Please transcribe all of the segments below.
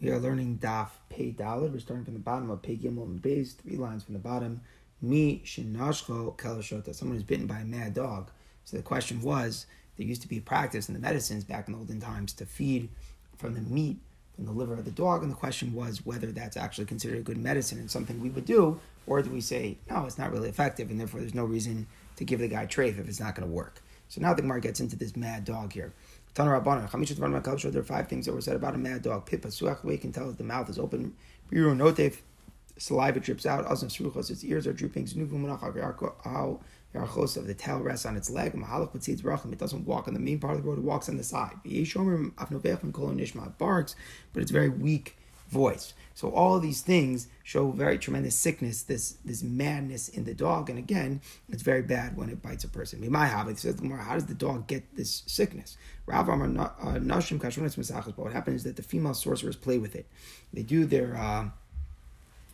We are learning Daf Pei Dalid. We're starting from the bottom of Pei Gimel and Beis, three lines from the bottom. Mi Shinashcho Kelashota. Someone who's bitten by a mad dog. So the question was, there used to be a practice in the medicines back in the olden times to feed from the meat from the liver of the dog, and the question was whether that's actually considered a good medicine and something we would do, or do we say no, it's not really effective, and therefore there's no reason to give the guy treif if it's not going to work. So now the Gemara gets into this mad dog here. There are five things that were said about a mad dog. Pippa, suach, we can tell the mouth is open. Biru, notev, saliva drips out. Azam, sruchos, its ears are drooping. Znuvu, munach, the tail rests on its leg. Mahalach b'tzitz rachim. It doesn't walk on the main part of the road. It walks on the side. Barks, but it's very weak voice. So all these things show very tremendous sickness, this this madness in the dog. And again, it's very bad when it bites a person. My habit says how does the dog get this sickness? Uh, But what happens is that the female sorcerers play with it. They do their uh,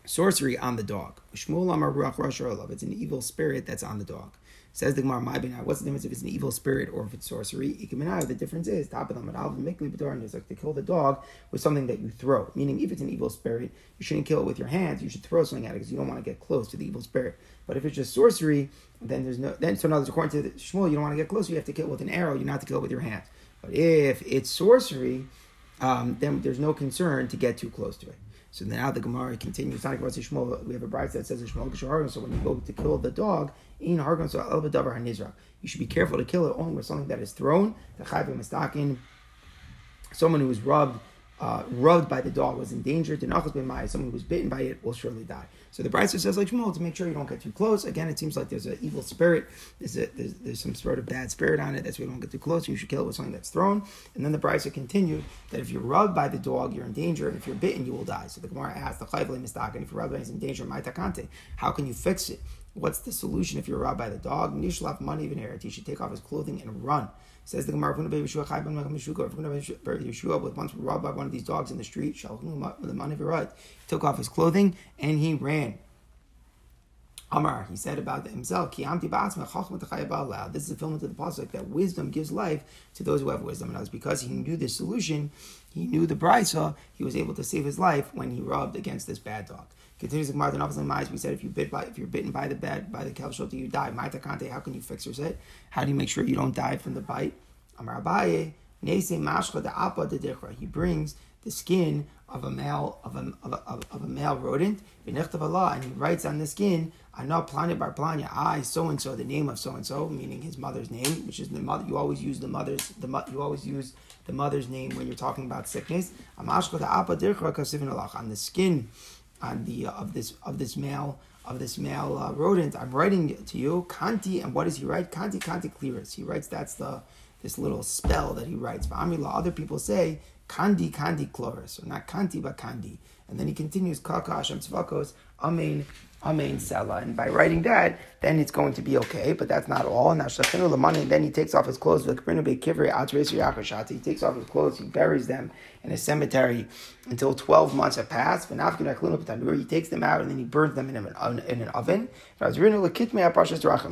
sorcery on the dog. It's an evil spirit that's on the dog. Says the Gemara, my what's the difference if it's an evil spirit or if it's sorcery? The difference is to kill the dog with something that you throw. Meaning, if it's an evil spirit, you shouldn't kill it with your hands. You should throw something at it because you don't want to get close to the evil spirit. But if it's just sorcery, then there's no. Then so now, according to Shmuel, you don't want to get close. You have to kill it with an arrow. You not to kill it with your hands. But if it's sorcery, um, then there's no concern to get too close to it. So now the Gemara continues. We have a bride that says So when you go to kill the dog, so. You should be careful to kill it only with something that is thrown. The. Someone who was rubbed, uh, rubbed by the dog was in danger. Someone who was bitten by it will surely die. So the Brisa says like Shmuel to make sure you don't get too close. Again, it seems like there's an evil spirit. There's, a, there's, there's some sort of bad spirit on it. That's why you don't get too close. You should kill it with something that's thrown. And then the Brisa continued that if you're rubbed by the dog, you're in danger, and if you're bitten, you will die. So the Gemara asked the Chayvle Mistak, and if you're rubbed by in danger, my takante, how can you fix it? What's the solution if you're robbed by the dog? Nishlaf money even here. He should take off his clothing and run. Says the Gemara, Yeshua was once robbed by one of these dogs in the street. Shalhum with the He took off his clothing and he ran. Amar, he said about himself, This is a fulfillment of the pasuk that wisdom gives life to those who have wisdom. And it was because he knew this solution, he knew the brisa, he was able to save his life when he rubbed against this bad dog. Continues the Gemara, the we said if you bit by if you're bitten by the bed by the kelshota, you die. Maita kante, how can you fix your it? How do you make sure you don't die from the bite? Amar Abaye, Nese mashcha the apa de He brings the skin of a male of a, of a, of a male rodent, and he writes on the skin, I know planet bar planya, I so and so, the name of so and so, meaning his mother's name, which is the mother. You always use the mother's the you always use the mother's name when you're talking about sickness. On the skin on the uh, of this of this male of this male uh, rodent. I'm writing to you, Kanti, and what does he write? Kanti Kanti Clearus. He writes that's the this little spell that he writes. Amila, other people say Kandi Kandi Chloris, or not Kanti but Kandi. And then he continues Kaka Hashem Tzvakos Amen Amen Sela. And by writing that, then it's going to be okay, but that's not all. Now Shachinu Lamani, then he takes off his clothes, he takes off his clothes, he buries them in a cemetery until 12 months have passed. He takes them out and then he burns them in an, in an oven. And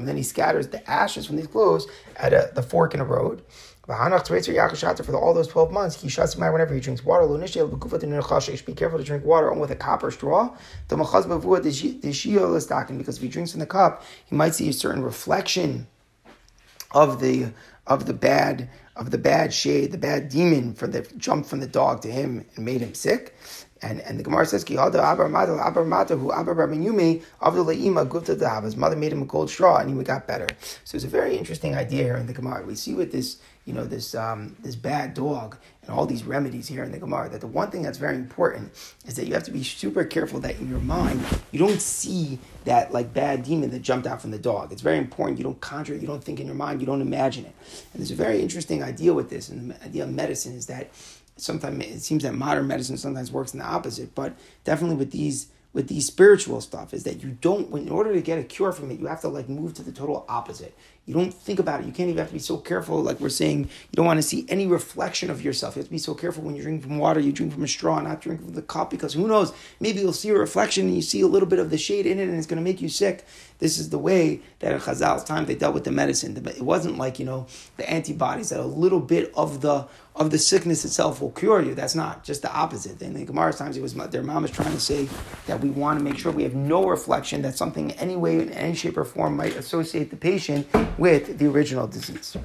then he scatters the ashes from these clothes at a, the fork in a road. For all those 12 months, whenever he drinks water. Be careful to drink water with a copper straw. Because if he drinks in the cup, he might see a certain reflection of the of the bad of the bad shade, the bad demon from the jumped from the dog to him and made him sick. And, and the Gemara says, Ki who Abar Yumi Gupta His mother made him a gold straw and he got better. So it's a very interesting idea here in the Gemara. We see with this, you know, this um, this bad dog and all these remedies here in the Gemara that the one thing that's very important is that you have to be super careful that in your mind you don't see that like bad demon that jumped out from the dog. It's very important you don't conjure it, you don't think in your mind, you don't imagine it. And there's a very interesting idea with this, and the idea of medicine is that sometimes it seems that modern medicine sometimes works in the opposite, but definitely with these with these spiritual stuff is that you don't in order to get a cure from it you have to like move to the total opposite You don't think about it. You can't even have to be so careful. Like we're saying, you don't want to see any reflection of yourself. You have to be so careful when you drink from water, you drink from a straw, not drink from the cup, because who knows? Maybe you'll see a reflection and you see a little bit of the shade in it and it's going to make you sick. This is the way that in Chazal's time they dealt with the medicine. It wasn't like, you know, the antibodies that a little bit of the of the sickness itself will cure you. That's not just the opposite. In the Gemara's times, it was their mom is trying to say that we want to make sure we have no reflection that something, any way, in any shape or form, might associate the patient with the original disease.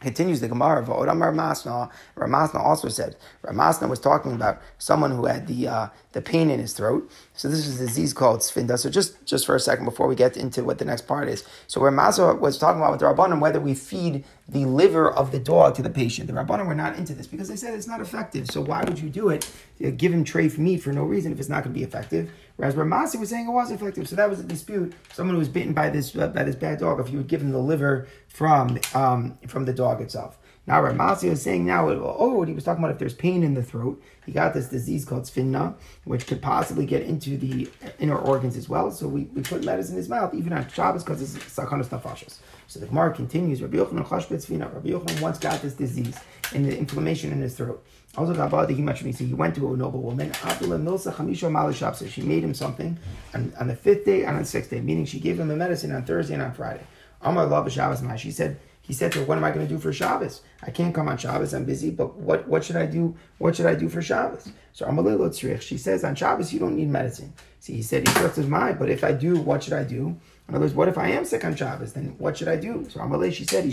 Continues the Gemara, V'odam Ramasna. Ramasna also said, Ramasna was talking about someone who had the uh, the pain in his throat. So this is a disease called sphinda. So just, just for a second before we get into what the next part is. So Ramasna was talking about with the Rabbanim whether we feed the liver of the dog to the patient. The Rabbanim were not into this because they said it's not effective. So why would you do it? You give him treif meat for no reason if it's not going to be effective. Whereas Ramasi was saying it was effective. So that was a dispute. Someone who was bitten by this uh, by this bad dog, if you would give him the liver from um, from the dog itself. Now Ramasi is saying now, oh, he was talking about if there's pain in the throat, he got this disease called sphinna, which could possibly get into the inner organs as well. So we, we put letters in his mouth, even on Shabbos, because it's sakanas nafashos. So the Gemara continues, Rabbi Yochanan chashbet sphinna. Rabbi Yochanan once got this disease and the inflammation in his throat. Also So he went to a noble woman. So she made him something on, on the fifth day and on the sixth day, meaning she gave him the medicine on Thursday and on Friday. Amar She said, he said to her, "What am I going to do for Shabbos? I can't come on Shabbos. I'm busy. But what, what should I do? What should I do for Shabbos?" So Amalei She says, "On Shabbos you don't need medicine." See, he said he trusts his mind. But if I do, what should I do? In other words, what if I am sick on Shabbos? Then what should I do? So Amalei, she said,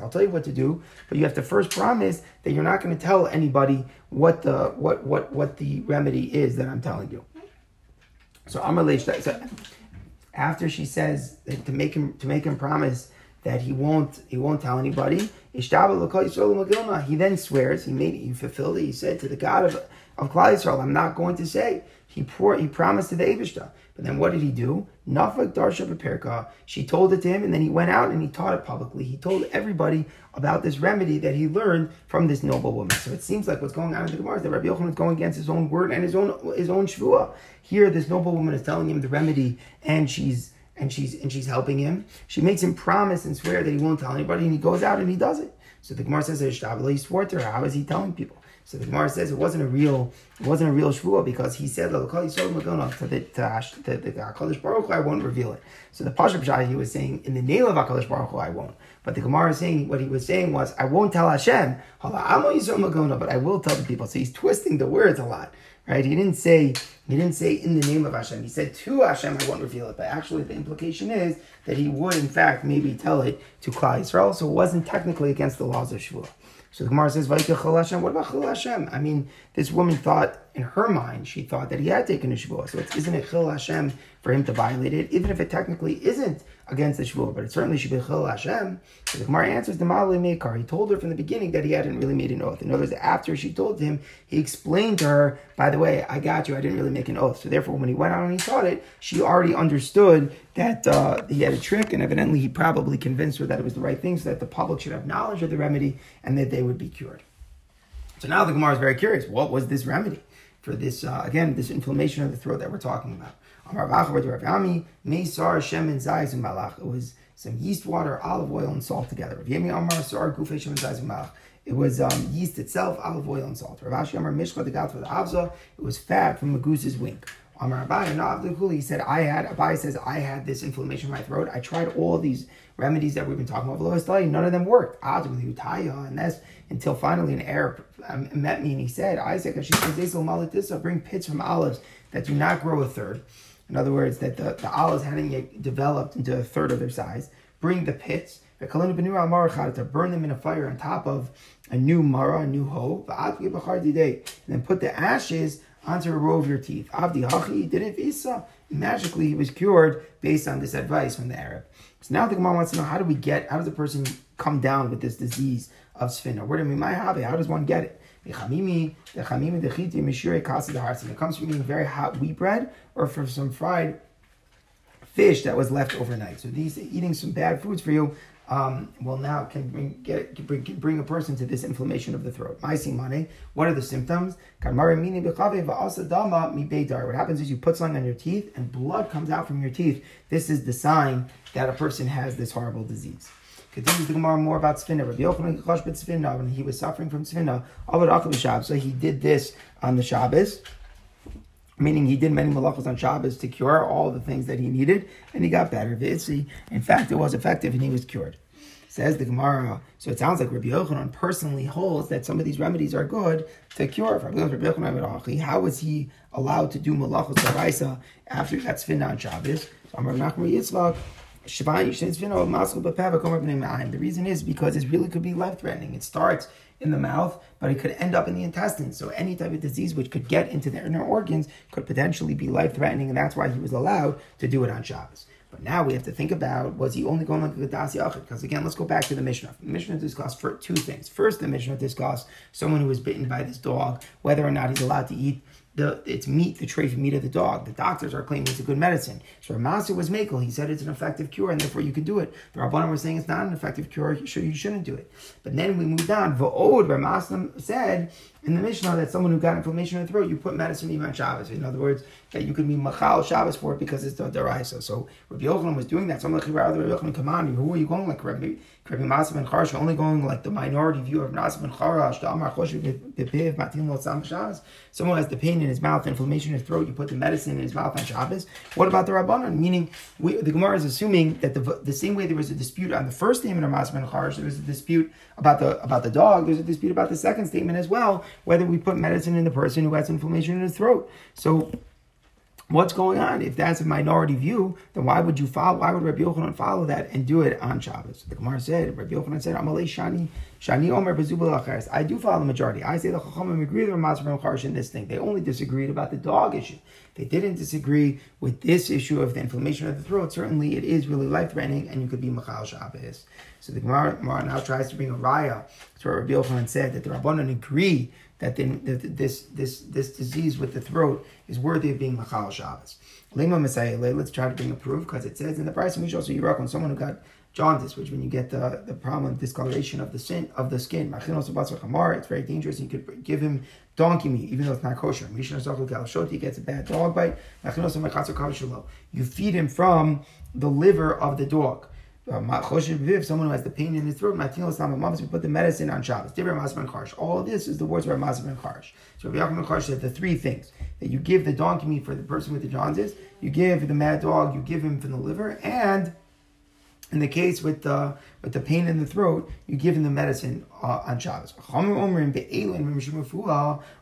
I'll tell you what to do, but you have to first promise that you're not going to tell anybody what the what what what the remedy is that I'm telling you. So Amalei, so after she says to make him to make him promise that he won't he won't tell anybody. He then swears, he made it, he fulfilled it. He said to the God of, of Klal Yisrael, I'm not going to say. He pour, he promised to the Abishta. But then what did he do? Nafak Darsha Beperka. She told it to him, and then he went out and he taught it publicly. He told everybody about this remedy that he learned from this noble woman. So it seems like what's going on in the Gemara is that Rabbi Yochanan is going against his own word and his own his own shvua. Here, this noble woman is telling him the remedy, and she's and she's and she's helping him. She makes him promise and swear that he won't tell anybody, and he goes out and he does it. So the Gemara says, "He swore to her. How is he telling people?" So the Gemara says it wasn't a real, it wasn't a real shvuah because he said, "To the to the Hakadosh Baruch Hu, I won't reveal it." So the Pashup Shai he was saying, "In the name of Hakadosh Baruch Hu, I won't." But the Gemara is saying what he was saying was, "I won't tell Hashem, but I will tell the people." So he's twisting the words a lot right? He didn't say he didn't say in the name of Hashem. He said to Hashem, I won't reveal it. But actually, the implication is that he would, in fact, maybe tell it to Klal Yisrael. So it wasn't technically against the laws of Shavuot. So the Gemara says. What about Chil Hashem? I mean, this woman thought, in her mind, she thought that he had taken a Shavuot. So isn't it Chil Hashem for him to violate it, even if it technically isn't against the Shavuot, but it certainly should be Chil Hashem. So the Gemara answers the Mali Mekar. He told her from the beginning that he hadn't really made an oath. In other words, after she told him, he explained to her, by the way, I got you, I didn't really make an oath. So therefore, when he went out and he taught it, she already understood that uh, he had a trick, and evidently he probably convinced her that it was the right thing so that the public should have knowledge of the remedy and that they would be cured. So now the Gemara is very curious. What was this remedy for this, uh, again, this inflammation of the throat that we're talking about? It was some yeast water, olive oil, and salt together. It was um, yeast itself, olive oil, and salt. It was fat from a goose's wing. He said, I had, Abaye says, I had this inflammation in my throat. I tried all these remedies that we've been talking about. None of them worked. And that's until finally an Arab um, met me and he said, Isaac, bring pits from olives that do not grow a third. In other words, that the, the olives hadn't yet developed into a third of their size. Bring the pits, to burn them in a fire on top of a new mara, a new hoe, and then put the ashes onto a row of your teeth. Avdi Hachi did it visa. Magically, he was cured based on this advice from the Arab. So now the Gemara wants to know how do we get, how does a person come down with this disease of sphinna? Where do we, my hobby, how does one get it? It comes from eating very hot wheat bread or from some fried fish that was left overnight. So these eating some bad foods for you um, well now can bring, get, can bring, can bring a person to this inflammation of the throat. What are the symptoms? What happens is you put something on your teeth and blood comes out from your teeth. This is the sign that a person has this horrible disease. Continues the Gemara more about Sfina. Rabbi Yochanan Chosh bit Sfina, when he was suffering from Sfina, so he did this on the Shabbos meaning he did many malachos on Shabbos to cure all the things that he needed, and he got better. In fact, it was effective, and he was cured. Says the Gemara. So it sounds like Rabbi Yochanan personally holds that some of these remedies are good to cure. How was he allowed to do malachos daraisa after he got spin on Shabbos? The reason is because it really could be life threatening. It starts in the mouth, but it could end up in the intestines. So any type of disease which could get into the inner organs could potentially be life threatening, and that's why he was allowed to do it on Shabbos. But now we have to think about was he only going like the Das? Because again, let's go back to the Mishnah. The Mishnah discussed for two things. First, the Mishnah discussed someone who was bitten by this dog, whether or not he's allowed to eat the it's meat, the tray meat of the dog. The doctors are claiming it's a good medicine. So Ramasa was Makel. He said it's an effective cure, and therefore you can do it. The Rabbanim were saying it's not an effective cure, so you shouldn't do it. But then we moved on. Va'od, Ramasa said in the Mishnah that someone who got inflammation in the throat, you put medicine even on Shabbos. In other words, that you could be machal Shabbos for it because it's the deraisa. So Rabbi Yochanan was doing that. So I'm like, Rabbi Yochanan, come on, who are you going like Rabbi Rabbi Masav and Charash? You're only going like the minority view of Masav and. The Amar. Someone has the pain in his mouth, inflammation in his throat. You put the medicine in his mouth on Shabbos. What about the Rabbanan? Meaning, we, the Gemara is assuming that the the same way there was a dispute on the first statement of Masav and Charash, there was a dispute about the about the dog. There's a dispute about the second statement as well, whether we put medicine in the person who has inflammation in his throat. So what's going on? If that's a minority view, then why would you follow? Why would Rabbi Yochanan follow that and do it on Shabbos? The Gemara said, Rabbi Yochanan said, "Amalei shani shani omer bezubal I do follow the majority. I say the Chachamim agree with Ramaz from Charsh in this thing. They only disagreed about the dog issue. They didn't disagree with this issue of the inflammation of the throat. Certainly, it is really life threatening, and you could be machal Shabbos. So the Gemara, Gemara now tries to bring a raya. So Rabbi Yochanan said that the Rabbanon agree that, this this this disease with the throat is worthy of being machal Shabbos. Let's try to bring a proof because it says in the price of Mishal so you on someone who got jaundice, which when you get the, the problem of discoloration of the sin of the skin, it's very dangerous. You could give him donkey meat, even though it's not kosher. He gets a bad dog bite. You feed him from the liver of the dog. Someone who has the pain in his throat, we put the medicine on Shabbos. All this is the words of Ramaz ben Karsh. So Rabbi Yaakov ben said the three things that you give the donkey meat for the person with the jaundice, you give the mad dog, you give him from the liver, and in the case with the with the pain in the throat, you give him the medicine uh, on Shabbos.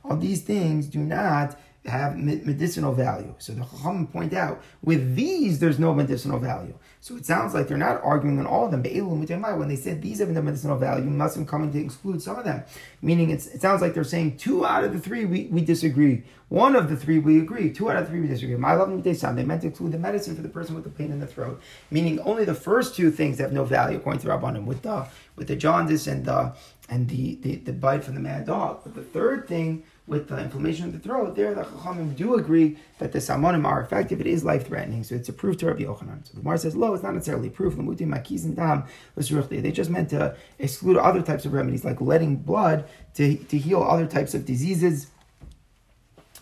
All these things do not have medicinal value. So the Chacham point out, with these, there's no medicinal value. So it sounds like they're not arguing on all of them. When they said these have no medicinal value, must have coming to exclude some of them. Meaning it sounds like they're saying two out of the three we, we disagree. One of the three we agree. Two out of three we disagree. My love They meant to include the medicine for the person with the pain in the throat. Meaning only the first two things have no value according to Rabbanim with the with the jaundice and the and the, the, the bite from the mad dog. But the third thing with the inflammation of the throat, there the Chachamim do agree that the salmonim are effective. It is life threatening, so it's a proof to Rabbi Yochanan. So the Gemara says, "Lo, it's not necessarily proof." They just meant to exclude other types of remedies, like letting blood to, to heal other types of diseases.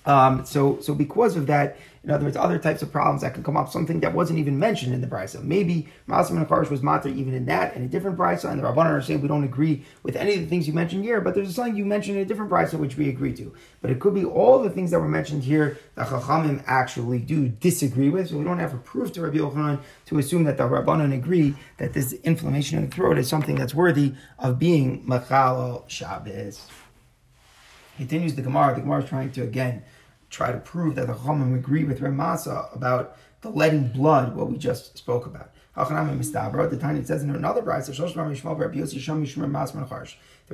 Um, so, so because of that, in other words, other types of problems that could come up, something that wasn't even mentioned in the brisa. Maybe Masim and was matter even in that, in a different brisa, and the Rabbanan are saying we don't agree with any of the things you mentioned here, but there's something you mentioned in a different brisa which we agree to. But it could be all the things that were mentioned here that Chachamim actually do disagree with, so we don't have a proof to Rabbi Yochanan to assume that the Rabbanan agree that this inflammation in the throat is something that's worthy of being Machal Shabbos. Continues the Gemara. The Gemara is trying to again try to prove that the Chachamim agree with Ramasa about the letting blood, what we just spoke about. The it says in another bride, there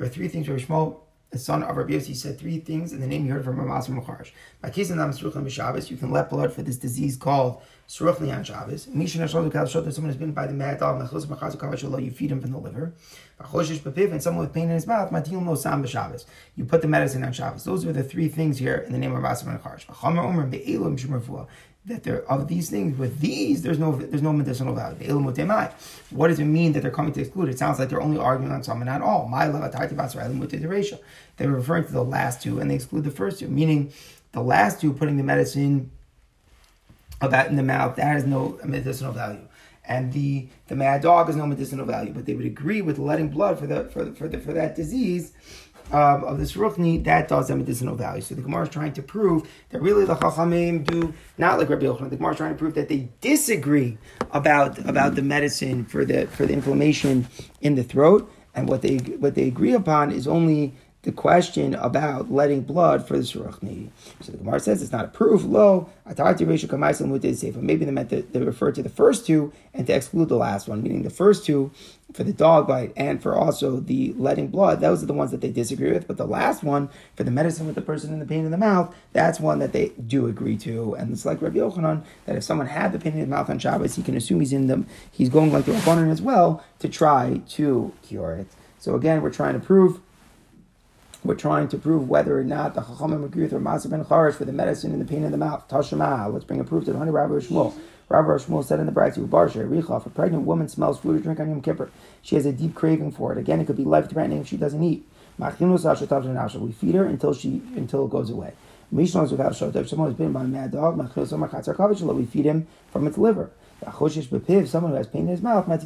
are three things where Shmuel, the son of Rabbi Yossi, said three things in the name he heard from Ramas Mecharsh. You can let blood for this disease called Suruchli on Shabbos. Someone has been by the mad dog, you feed him from the liver. and someone with pain in his mouth, you put the medicine on Shabbos. Those are the three things here in the name of Rasim and Charsh that there of these things with these there's no there's no medicinal value. What does it mean that they're coming to exclude? It sounds like they're only arguing on some and not all. They're referring to the last two and they exclude the first two, meaning the last two putting the medicine that in the mouth that has no medicinal value. And the the mad dog has no medicinal value, but they would agree with letting blood for the for the, for, the, for that disease um, of this ruchni, that does have medicinal value. So the Gemara is trying to prove that really the Chachamim do not like Rabbi Yochanan. The Gemara is trying to prove that they disagree about about the medicine for the for the inflammation in the throat, and what they what they agree upon is only the question about letting blood for the surachni. So the Gemara says it's not a proof. Lo, atarti resha kamaisim muted sefer. Maybe they meant that they refer to the first two and to exclude the last one, meaning the first two for the dog bite and for also the letting blood. Those are the ones that they disagree with. But the last one for the medicine with the person in the pain in the mouth, that's one that they do agree to. And it's like Rabbi Yochanan that if someone had the pain in the mouth on Shabbos, he can assume he's in them. He's going like the Rabbanan as well to try to cure it. So again, we're trying to prove we're trying to prove whether or not the Chachamim agree with Ramasa ben Charish for the medicine and the pain in the mouth. Tashema, let's bring a proof to the honey Rabbi Shmuel. Rabbi Shmuel said in the Braxi, Barsha, Richa, if a pregnant woman smells food or drink on Yom Kippur, she has a deep craving for it. Again, it could be life threatening if she doesn't eat. We feed her until she until it goes away. Mishnah without shot. If someone has been by a mad dog, we feed him from its liver. Someone who has pain in his mouth, we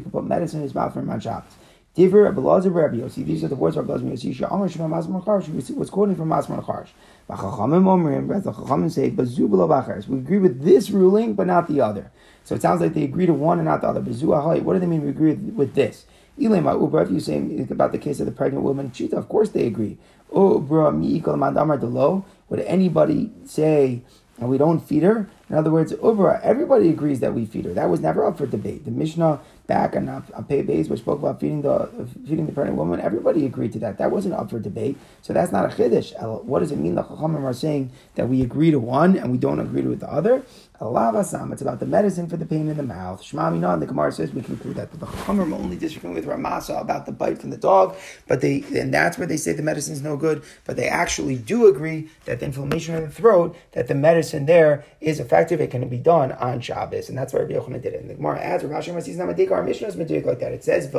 can put medicine in his mouth for him on Shabbos. Diver Abelazar Rabbi Yossi. These are the words of Rabbi Yossi. Sha'amar Shema Masmar Charsh. He was quoting from Masmar Charsh. V'chachamim Omrim. The Chachamim say, Bazu B'lo We agree with this ruling, but not the other. So it sounds like they agree to one and not the other. Bazu. What do they mean? We agree with this. Ilema Ubra. If you say about the case of the pregnant woman, Chita. Of course they agree. Ubra Mi'ikal Mandamar Delo. Would anybody say? And we don't feed her. In other words, Ubra, everybody agrees that we feed her. That was never up for debate. The Mishnah back on, on Pei Beis, which spoke about feeding the feeding the pregnant woman. Everybody agreed to that. That wasn't up for debate. So that's not a chiddush. What does it mean? The chachamim are saying that we agree to one and we don't agree with the other. It's about the medicine for the pain in the mouth. Shema Mina. And the Gemara says we conclude that the chachamim only disagreeing with Ramasa about the bite from the dog, but they and that's where they say the medicine is no good. But they actually do agree that the inflammation in the throat, that the medicine there is effective. It can be done on Shabbos, and that's why Rabbi Yochanan did it. And the Gemara adds, Rashi Masis our Mishnah is material like that. It says, In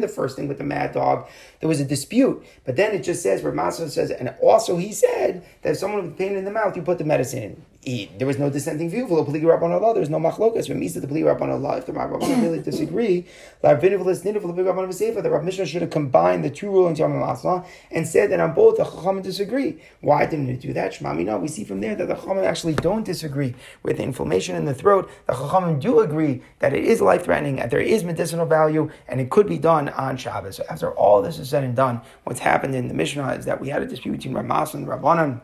the first thing with the mad dog, there was a dispute. But then it just says, Ramasa says, and also he said that if someone with pain in the mouth, you put the medicine in eat. There was no dissenting view. For the polygon rabbanallah, there's no machlokas. Remisa the Peli Rabban Allah. If the Rabban really disagree, the Rav Mishnah should have combined the two rulings Yom Masla and said that on both the Chachamim disagree. Why didn't it do that? Shmami, no. We see from there that the Chachamim actually don't disagree with the inflammation in the throat. The Chachamim do agree that it is life threatening, that there is medicinal value, and it could be done on Shabbos. So after all this is said and done, what's happened in the Mishnah is that we had a dispute between Ramas and Rabbanan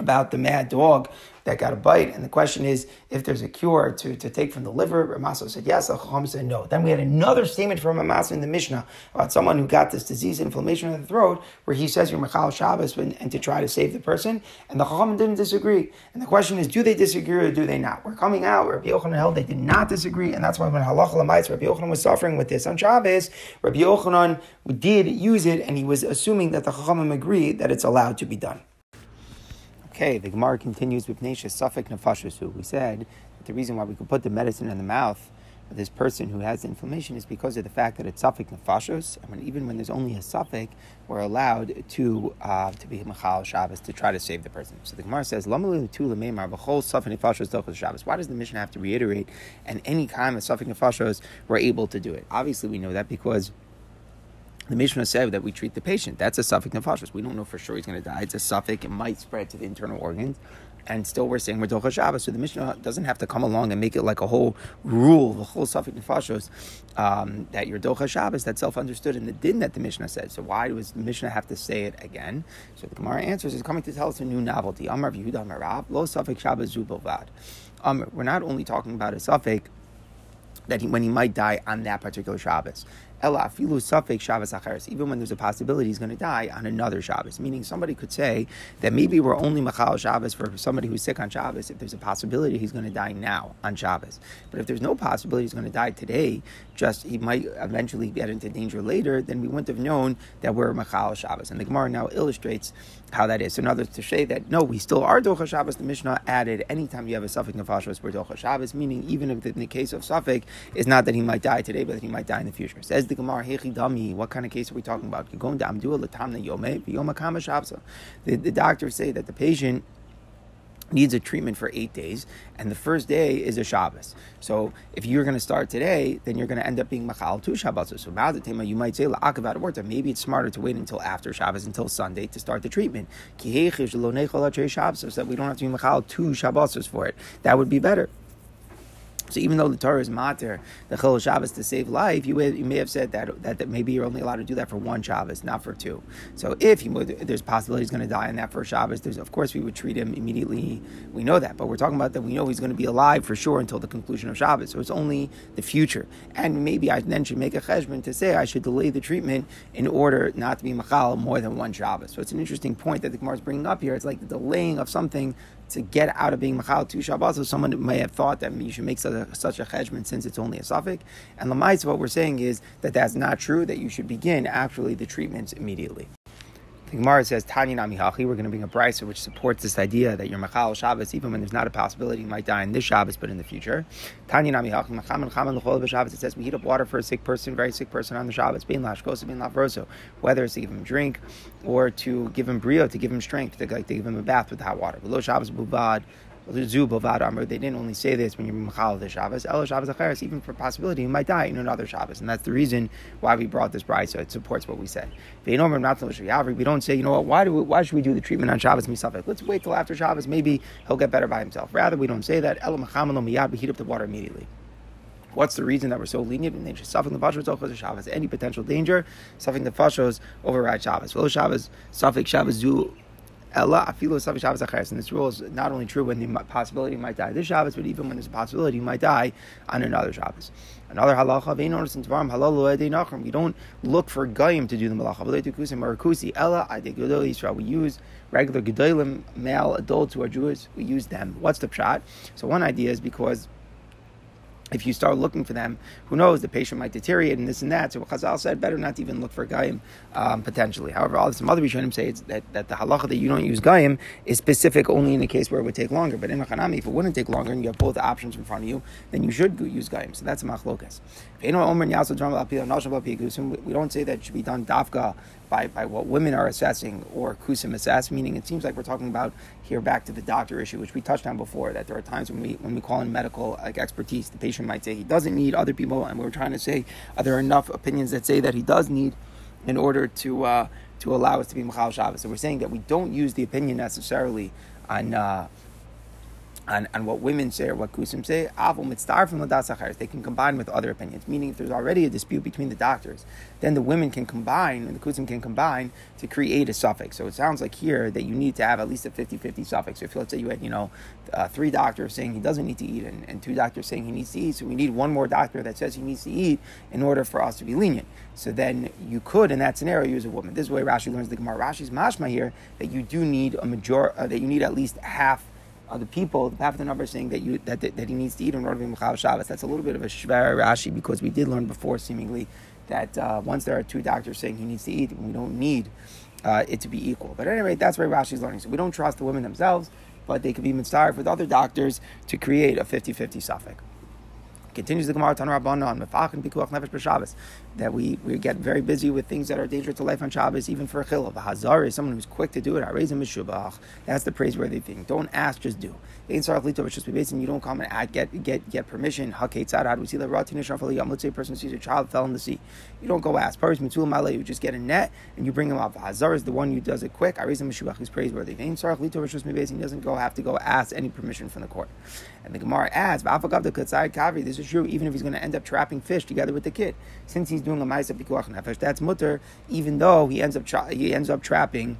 about the mad dog that got a bite. And the question is if there's a cure to, to take from the liver. Ramaso said yes, the Chacham said no. Then we had another statement from Ramaso in the Mishnah about someone who got this disease, inflammation of the throat, where he says you're Mechal Shabbos and, and, to try to save the person. And the Chacham didn't disagree. And the question is, do they disagree or do they not? We're coming out, Rabbi Yochanan held they did not disagree. And that's why when Halacha Lamaitz, Rabbi Yochanan was suffering with this on Shabbos, Rabbi Yochanan did use it and he was assuming that the Chachamim agreed that it's allowed to be done. Okay, the Gemara continues with Nesha safek Nefashasu. We said that the reason why we could put the medicine in the mouth of this person who has inflammation is because of the fact that it's safek Nefashos, and when, even when there's only a safek, we're allowed to uh, to be Machal Shabbos to try to save the person. So the Gemara says, whole safek Nefashos Shabbos. Why does the mission have to reiterate? And any time of safek Nefashos, we're able to do it. Obviously, we know that because the Mishnah said that we treat the patient. That's a suffix nefashos. We don't know for sure he's going to die. It's a suffix. It might spread to the internal organs. And still we're saying we're Docha Shabbos. So the Mishnah doesn't have to come along and make it like a whole rule, the whole suffix nefashos, um, that you're Docha Shabbos. That's self-understood in the din that the Mishnah said. So why does the Mishnah have to say it again? So the Gemara answers is coming to tell us a new novelty. Amar Yehuda lo suffix Shabbos zubelvad. Um, we're not only talking about a suffix that he, when he might die on that particular Shabbos. Even when there's a possibility he's going to die on another Shabbos, meaning somebody could say that maybe we're only machal Shabbos for somebody who's sick on Shabbos if there's a possibility he's going to die now on Shabbos. But if there's no possibility he's going to die today, just he might eventually get into danger later, then we wouldn't have known that we're machal Shabbos. And the Gemara now illustrates how that is. So in other to say that no, we still are docha Shabbos, the Mishnah added anytime you have a suffix nefashos, we're docha Shabbos, meaning even if in the case of suffix, is not that he might die today, but that he might die in the future. Says the Gemara, what kind of case are we talking about? You're going to Amdua Latamna Yome, Yoma Kama Shabsa. The doctors say that the patient needs a treatment for eight days, and the first day is a Shabbos. So if you're going to start today, then you're going to end up being Machal two Shabbos. So Ma'adatema, you might say, maybe it's smarter to wait until after Shabbos, until Sunday, to start the treatment. So that we don't have to be Machal two Shabbos for it. That would be better. So even though the Torah is mater, the Chol Shabbos to save life, you, you may have said that, that, that maybe you're only allowed to do that for one Shabbos, not for two. So if he there's possibility he's going to die on that first Shabbos, there's of course we would treat him immediately. We know that, but we're talking about that we know he's going to be alive for sure until the conclusion of Shabbos. So it's only the future, and maybe I then should make a cheshbon to say I should delay the treatment in order not to be machal more than one Shabbos. So it's an interesting point that the Gemara is bringing up here. It's like the delaying of something to get out of being machal two Shabbos. So someone may have thought that you should make such a, such a since it's only a suffix. And lamais, what we're saying is that that's not true. That you should begin actually the treatments immediately. The Gemara says, Tanya Nami Hachi, we're going to bring a brisa which supports this idea that you're Machal Shabbos, even when there's not a possibility you might die in this Shabbos, but in the future. Tanya Nami Hachi, Machaman Chaman Lechol Shabbos, it says, we heat up water for a sick person, very sick person on the Shabbos, Bein Lash Kosa, Bein Lavroso, whether it's to give him drink or to give him brio, to give him strength, to, like, to give him a bath with hot water. Below Shabbos Bubad, they didn't only say this when you're Machal the Shabbos, El Shabbos Acheres, even for possibility you might die in another Shabbos. And that's the reason why we brought this bride, so it supports what we said. We don't say, you know what, why, do we, why should we do the treatment on Shabbos Misafek? Let's wait till after Shabbos, maybe he'll get better by himself. Rather, we don't say that. El Miyad, we heat up the water immediately. What's the reason that we're so lenient? And just suffering the fashos over Shabbos. Any potential danger, suffering the fashos override Shabbos. Well, Shabbos, suffix Shabbos do Ella Shabbos acheres. And this rule is not only true when the possibility might die this Shabbos, but even when there's a possibility he might die on another Shabbos. Another halacha. You don't look for goyim to do the malacha. We use regular gedolim male adults who are Jewish. We use them. What's the pshat? So one idea is because if you start looking for them, who knows, the patient might deteriorate and this and that. So Chazal said, better not to even look for Gaim um, potentially. However, all some other Rishonim say it's that, that the halacha that you don't use Gaim is specific only in the case where it would take longer. But in a Hanami, if it wouldn't take longer and you have both options in front of you, then you should use Gaim. So that's a machlokas. We don't say that it should be done dafka by, by what women are assessing or kusim assess, meaning it seems like we're talking about here back to the doctor issue, which we touched on before, that there are times when we when we call in medical like expertise, the patient might say he doesn't need other people, and we're trying to say are there enough opinions that say that he does need in order to uh, to allow us to be Machal Shabbos. So we're saying that we don't use the opinion necessarily on uh, on, on what women say or what kusim say, from the Dazakhair. they can combine with other opinions. Meaning, if there's already a dispute between the doctors, then the women can combine and the kusim can combine to create a suffix. So it sounds like here that you need to have at least a 50-50 suffix. So if let's say you had, you know, uh, three doctors saying he doesn't need to eat and, and two doctors saying he needs to eat, so we need one more doctor that says he needs to eat in order for us to be lenient. So then you could, in that scenario, use a woman. This is way Rashi learns the Gemara. Rashi's mashma here that you do need a major, uh, that you need at least half the people, half the number saying that you that, that, that he needs to eat in order to be Mechal Shabbos. That's a little bit of a shver Rashi because we did learn before, seemingly, that uh, once there are two doctors saying he needs to eat, we don't need uh, it to be equal. But anyway, that's where Rashi's learning. So we don't trust the women themselves, but they could be mitzvah with other doctors to create a 50-50 suffix. Continues the Gemara Tanur Rabbanon Mefachin Pikuach Nefesh b'Shabbos that we, we get very busy with things that are dangerous to life on Shabbos, even for a chilul. A Hazar is someone who's quick to do it. Harezim Mishubach. That's the praiseworthy thing. Don't ask, just do. Ein Sarach Lito just be you don't come and get get get permission. Hakei Tzad Ad Usila Ratin. Let's say a person sees a child fell in the sea. You don't go ask. Paris Mitzul Malay. You just get a net and you bring him up. The Hazar is the one who does it quick. Harezim Mishubach is praiseworthy. Ein Sarach Lito just be based, he doesn't go have to go ask any permission from the court. And the Gemara adds, This is true, even if he's going to end up trapping fish together with the kid, since he's doing a ma'isa pikuach nefesh. That's mutter, even though he ends up tra- he ends up trapping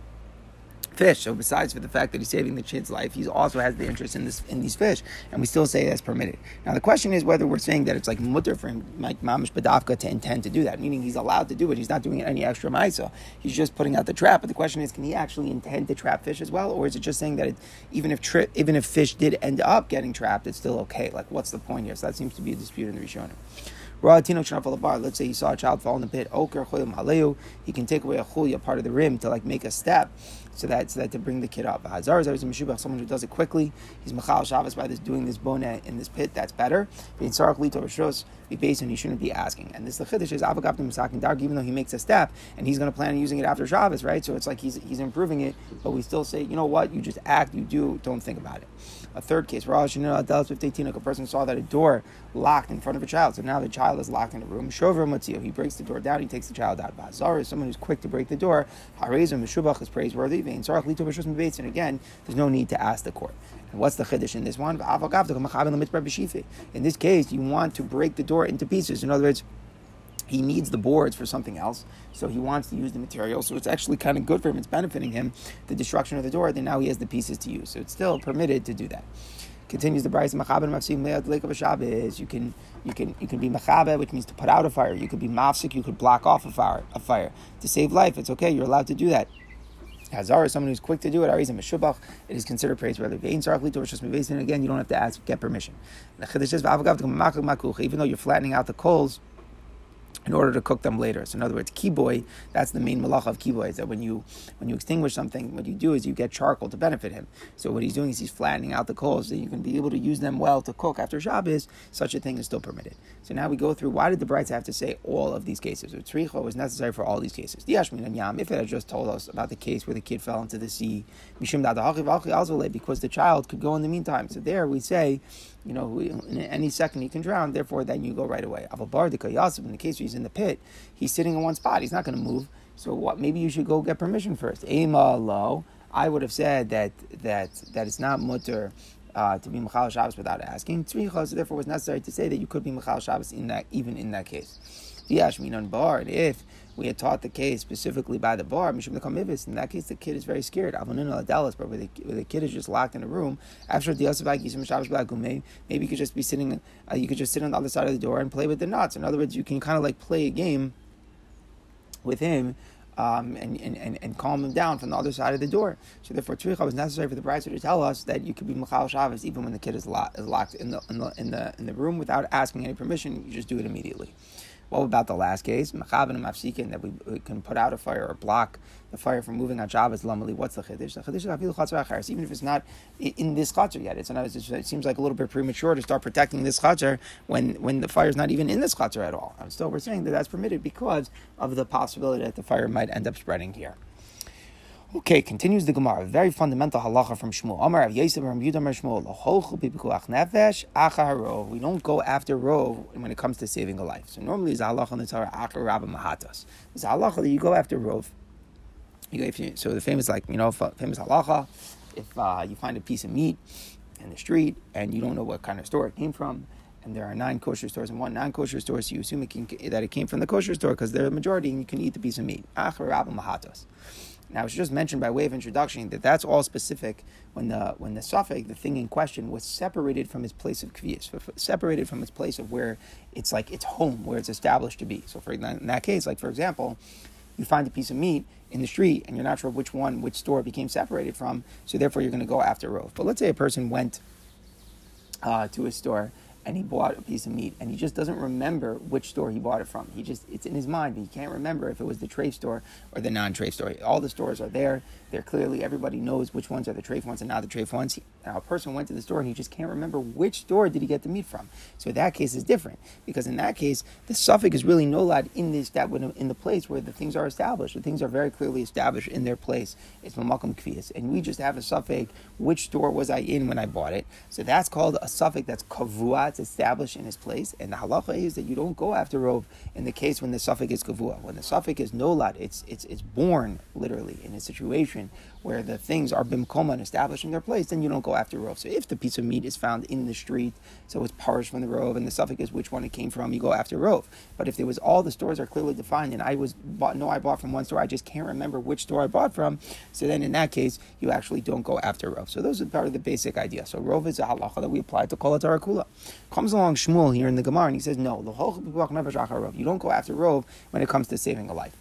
fish. So besides for the fact that he's saving the kid's life, he also has the interest in this in these fish, and we still say that's permitted. Now the question is whether we're saying that it's like mutter for him, like mamish badavka, to intend to do that, meaning he's allowed to do it. He's not doing any extra ma'isa. He's just putting out the trap. But the question is, can he actually intend to trap fish as well, or is it just saying that it, even if tri- even if fish did end up getting trapped, it's still okay? Like what's the point here? So that seems to be a dispute in the Rishonim. Let's say you saw a child fall in the pit. He can take away a chulya, part of the rim, to like make a step so that so that to bring the kid up. Hazar is always a someone who does it quickly. He's machal Shabbos by this doing this bona in this pit. That's better. Being sarach lito rishos be based on he shouldn't be asking. And this the chiddush is avagaptim misakin dark. Even though he makes a step and he's going to plan on using it after Shabbos, right? So it's like he's he's improving it, but we still say, you know what? You just act. You do. Don't think about it. A third case, Rosh a person saw that a door locked in front of a child. So now the child is locked in a room. He breaks the door down, he takes the child out. Bazar is someone who's quick to break the door. Meshubach is praiseworthy. And again, there's no need to ask the court. And what's the chiddush in this one? In this case, you want to break the door into pieces. In other words, he needs the boards for something else, so he wants to use the material. So it's actually kind of good for him. It's benefiting him. The destruction of the door, then now he has the pieces to use. So it's still permitted to do that. Continues the Bryce Machaber Mafsim Lake of Shabbos. You can you can you can be Machaber, which means to put out a fire. You could be Mafsik, you could block off a fire a fire. To save life, it's okay, you're allowed to do that. Hazar is someone who's quick to do it. Arizim Meshubach, it is considered praiseworthy. Vein Sarach Lito Rishos Mevesin. Again, you don't have to ask, get permission. Even though you're flattening out the coals, in order to cook them later. So in other words, kiboy, that's the main malach of kiboy, is that when you when you extinguish something, what you do is you get charcoal to benefit him. So what he's doing is he's flattening out the coals so you can be able to use them well to cook after Shabbos. Such a thing is still permitted. So now we go through why did the brides have to say all of these cases? So tricho was necessary for all these cases. The Ashmin and Yam, if it had just told us about the case where the kid fell into the sea, because the child could go in the meantime. So there we say you know, in any second he can drown, therefore then you go right away. Avabar Yasif, in the case where he's in the pit, he's sitting in one spot, he's not going to move. So what? Maybe you should go get permission first. Ema lo. I would have said that that that it's not mutter uh, to be Machal Shabbos without asking. Tzricha, so therefore it was necessary to say that you could be Machal Shabbos in that even in that case. Diashmin bar. If we had taught the case specifically by the bar, Mishum the In that case, the kid is very scared. Avoninu Adalas, but where the, where the kid is just locked in a room. After the maybe you could just be sitting, uh, you could just sit on the other side of the door and play with the knots. In other words, you can kind of like play a game with him. Um, and, and, and, calm him down from the other side of the door. So therefore, tzricha was necessary for the bride to tell us that you could be machal Shabbos even when the kid is, locked, is locked in the, in the in the in the room without asking any permission. You just do it immediately. What about the last case? And mafsikin, that we, can put out a fire or block the fire from moving on Shabbos lamali. What's the chiddush? The chiddush is Even if it's not in this chatzar yet, it's, not, it seems like a little bit premature to start protecting this chatzar when, when the fire is not even in this chatzar at all. And still, we're saying that that's permitted because of the possibility that the fire might end up spreading here. Okay, continues the Gemara. Very fundamental halacha from Shmuel. Amar of Yosef from Yudam Shmuel. nefesh achar We don't go after rov when it comes to saving a life. So normally it's halacha in the Torah achar. It's halacha that you go after rov. You, so the famous like you know famous halacha. If uh, you find a piece of meat in the street and you don't know what kind of store it came from, and there are nine kosher stores and one non-kosher store, so you assume it can, that it came from the kosher store because they're the majority and you can eat the piece of meat. Achar rabba mahatas. Now, it's just mentioned by way of introduction that that's all specific when the when the suffix, the thing in question, was separated from its place of kviyas, separated from its place of where it's like its home, where it's established to be. So, for in that case, like for example, you find a piece of meat in the street and you're not sure which one, which store became separated from, so therefore you're going to go after rove. But let's say a person went uh, to a store and he bought a piece of meat and he just doesn't remember which store he bought it from. He just it's in his mind, but he can't remember if it was the trade store or the non-trade store. All the stores are there. They're clearly everybody knows which ones are the treif ones and not the treif ones. Now, a person went to the store and he just can't remember which store did he get the meat from. So that case is different because in that case the suffix is really no lad in this that in the place where the things are established. The things are very clearly established in their place. It's mamakum kvias, and we just have a suffix. Which store was I in when I bought it? So that's called a suffix that's kavua that's established in his place. And the halacha is that you don't go after rov in the case when the suffix is kavua. When the suffix is nolad, it's it's it's born literally in a situation where the things are bimkoma and established in their place, then you don't go after rov. So if the piece of meat is found in the street, so it's parshed from the rove, and the suffix is which one it came from, you go after rove. But if there was all the stores are clearly defined, and I was bought, no, I bought from one store, I just can't remember which store I bought from. So then in that case, you actually don't go after rove. So those are part of the basic idea. So rove is a halacha that we apply to kol kula. Comes along Shmuel here in the Gemara, and he says, no, the whole you don't go after rove when it comes to saving a life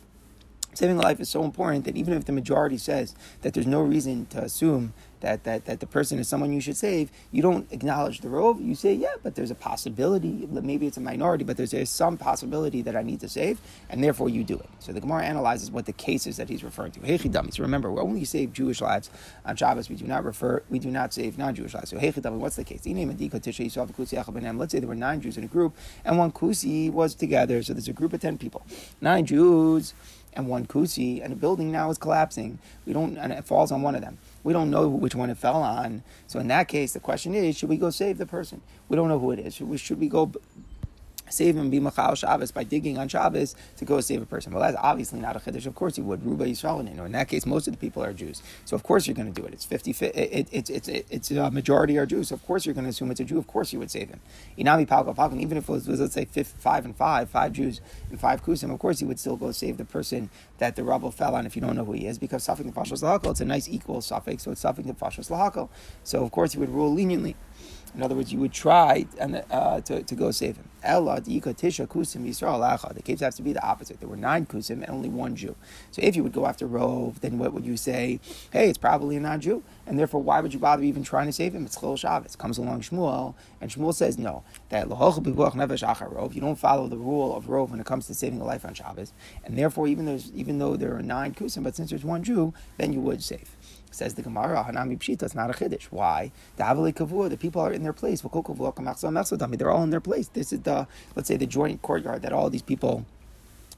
saving a life is so important that even if the majority says that there's no reason to assume that, that, that the person is someone you should save, you don't acknowledge the rove. You say, yeah, but there's a possibility, maybe it's a minority, but there's, there's some possibility that I need to save, and therefore you do it. So the Gemara analyzes what the case is that he's referring to. Hechidami. So remember, we only save Jewish lives on Shabbos. We do not refer, we do not save non-Jewish lives. So Hechidami, what's the case? Let's say there were nine Jews in a group, and one kusi was together. So there's a group of ten people. Nine Jews and one kusi, and a building now is collapsing. We don't, and it falls on one of them. We don't know which one it fell on. So in that case, the question is, should we go save the person? We don't know who it is. Should we, should we go save him, be Machal Shabbos by digging on Shabbos to go save a person. Well, that's obviously not a Chiddush. Of course he would. Ruba Yisrael, in that case, most of the people are Jews. So of course you're going to do it. It's 50, it, it, it's, it's, it's a majority are Jews. So of course you're going to assume it's a Jew. Of course you would save him. Inami Palka Palka, even if it was, let's say, five and five, five Jews and five Kusim, of course he would still go save the person that the rubble fell on if you don't know who he is, because Safik and Fashos Lahakal, it's a nice equal suffix, so it's Safik and Fashos Lahakal. So of course he would rule leniently. In other words, you would try and, uh, to, to go save him. Ella tisha kusim Yisrael The case has to be the opposite. There were nine kusim and only one Jew. So if you would go after Rove, then what would you say? Hey, it's probably a non-Jew, and therefore why would you bother even trying to save him? It's Chil Shabbos. Comes along Shmuel, and Shmuel says no. That Rove. You don't follow the rule of Rove when it comes to saving a life on Shabbos, and therefore even even though there are nine kusim, but since there's one Jew, then you would save. Says the Gemara, Hanami Pshita, it's not a Chiddush. Why? The the people are in their place. They're all in their place. This is the, let's say, the joint courtyard that all these people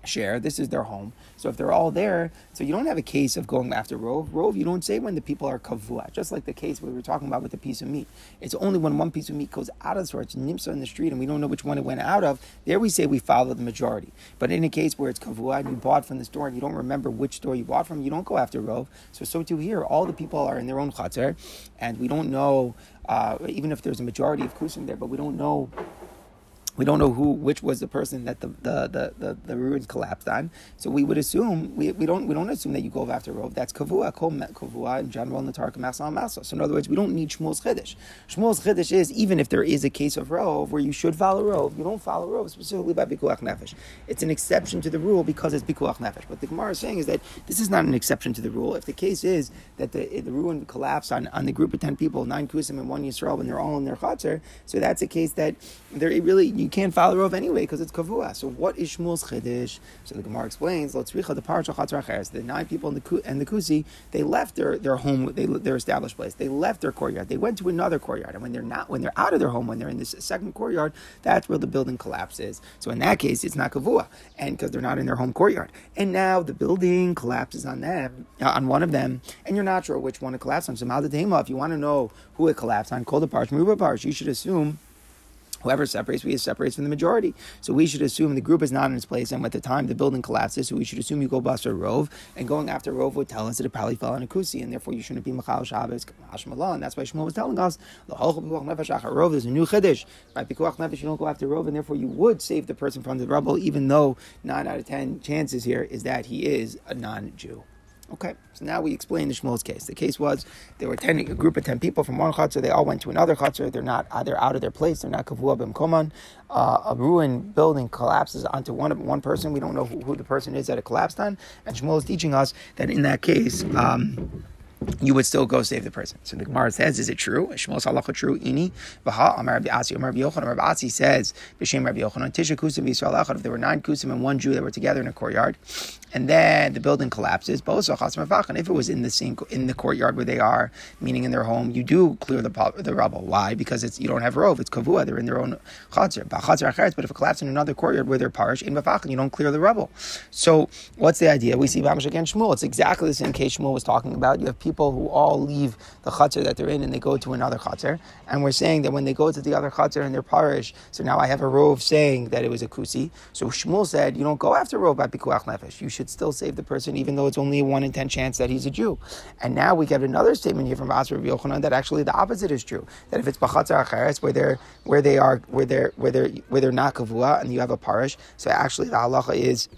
share. This is their home. So if they're all there, so you don't have a case of going after rove. Rove, you don't say when the people are kavua, just like the case we were talking about with the piece of meat. It's only when one piece of meat goes out of it's nimsa in the street, and we don't know which one it went out of. There we say we follow the majority. But in a case where it's kavua and you bought from the store and you don't remember which store you bought from, you don't go after rove. So so too here, all the people are in their own chatzar, and we don't know. Uh, even if there's a majority of kusim there, but we don't know we don't know who which was the person that the the, the, the, the ruins collapsed on. So we would assume we, we don't we don't assume that you go after Rov. That's kavua, kol kavua in general in the Tarka Masal Masal. So in other words, we don't need Shmuel's Chiddush. Shmuel's Chiddush is even if there is a case of Rov where you should follow Rov, you don't follow Rov specifically by Pikuach Nefesh. It's an exception to the rule because it's Pikuach Nefesh. What the Gemara is saying is that this is not an exception to the rule. If the case is that the, the ruin collapsed on, on the group of ten people, nine Kusim and one Yisrael, when they're all in their chatzar, so that's a case that there really you can't follow Rov anyway because it's kavua. So what is Shmuel's chiddush? So the Gemara explains, the The nine people in the and the kusi they left their, their home, they, their established place. They left their courtyard. They went to another courtyard, and when they're not, when they're out of their home, when they're in this second courtyard, that's where the building collapses. So in that case, it's not kavua, and because they're not in their home courtyard. And now the building collapses on them, uh, on one of them, and you're not sure which one it collapsed on. So If you want to know who it collapsed on, call the parsh, move a parsh. You should assume Whoever separates, we separates from the majority. So we should assume the group is not in its place, and at the time the building collapses, so we should assume you go a rove, and going after rove would tell us that it probably fell on a kusi, and therefore you shouldn't be machal shabbos and that's why Shmuel was telling us the rove is a new chiddush. By pikuach nefesh, you don't go after rove, and therefore you would save the person from the rubble, even though nine out of ten chances here is that he is a non-Jew. Okay, so now we explain the Shmuel's case. The case was there were ten, a group of ten people from one chutzner. They all went to another chutzner. They're not they're out of their place. They're not kavua b'mkoman. Uh, a ruined building collapses onto one one person. We don't know who, who, the person is that it collapsed on. And Shmuel is teaching us that in that case. Um, you would still go save the person. So the Gemara says, is it true? Shmuel's halacha true? Ini v'ha Amar Rabbi Asi Amar Rabbi Yochanan. Rabbi Asi says, b'shem Rabbi Yochanan Tisha Kusim v'Yisrael If there were nine kusim and one Jew that were together in a courtyard, and then the building collapses, and if it was in the same in the courtyard where they are, meaning in their home, you do clear the the rubble. Why? Because it's you don't have rove. It's kavua. They're in their own chatzar. But if it collapses in another courtyard where they're parish in b'fachan, you don't clear the rubble. So what's the idea? We see Bamish against Shmuel. It's exactly the same case Shmuel was talking about. You have people people who all leave the chutzner that they're in and they go to another chutzner. And we're saying that when they go to the other chutzner in their parish, so now I have a rove saying that it was a kusi. So Shmuel said, you don't go after rove by pikuach nefesh. You should still save the person, even though it's only a one in ten chance that he's a Jew. And now we get another statement here from Basra Yochanan that actually the opposite is true. That if it's bachatzar acheres, where they're where they are where they're where they're where they're not kavua, and you have a parish, so actually the halacha is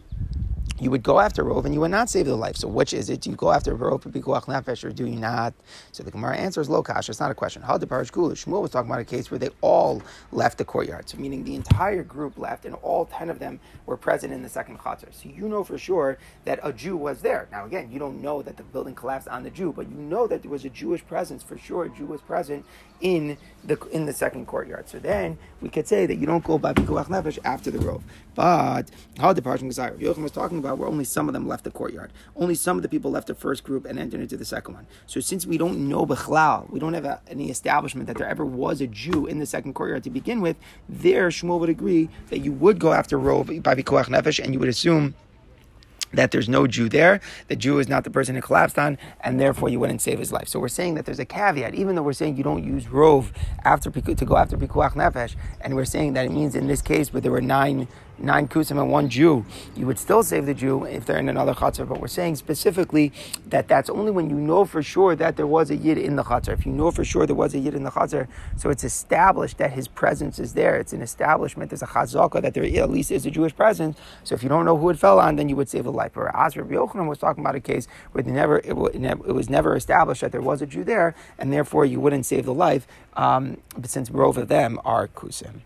you would go after Rove and you would not save the life. So which is it? Do you go after Rov Pikuach Nefesh or do you not? So the Gemara answers Lokash. It's not a question. How the Parish Shmuel was talking about a case where they all left the courtyard. So meaning the entire group left and all ten of them were present in the second Chatzar. So you know for sure that a Jew was there. Now again, you don't know that the building collapsed on the Jew, but you know that there was a Jewish presence for sure. A Jew was present in the in the second courtyard. So then we could say that you don't go by Pikuach Nefesh after the Rove. But how the Parish Yochanan was talking about where only some of them left the courtyard. Only some of the people left the first group and entered into the second one. So since we don't know Bechlal, we don't have a, any establishment that there ever was a Jew in the second courtyard to begin with, there Shmuel would agree that you would go after Rov by Pikuach Nefesh and you would assume that there's no Jew there, the Jew is not the person it collapsed on, and therefore you wouldn't save his life. So we're saying that there's a caveat, even though we're saying you don't use rov after to go after pikuach nefesh, and we're saying that it means in this case where there were nine nine kusim and one Jew, you would still save the Jew if they're in another chatzar. But we're saying specifically that that's only when you know for sure that there was a yid in the chatzar. If you know for sure there was a yid in the chatzar, so it's established that his presence is there. It's an establishment. There's a chazaka that there at least is a Jewish presence. So if you don't know who it fell on, then you would save a life. But Azra Yochanan was talking about a case where never it, it, was never established that there was a Jew there, and therefore you wouldn't save the life. Um, but since both of them are kusim.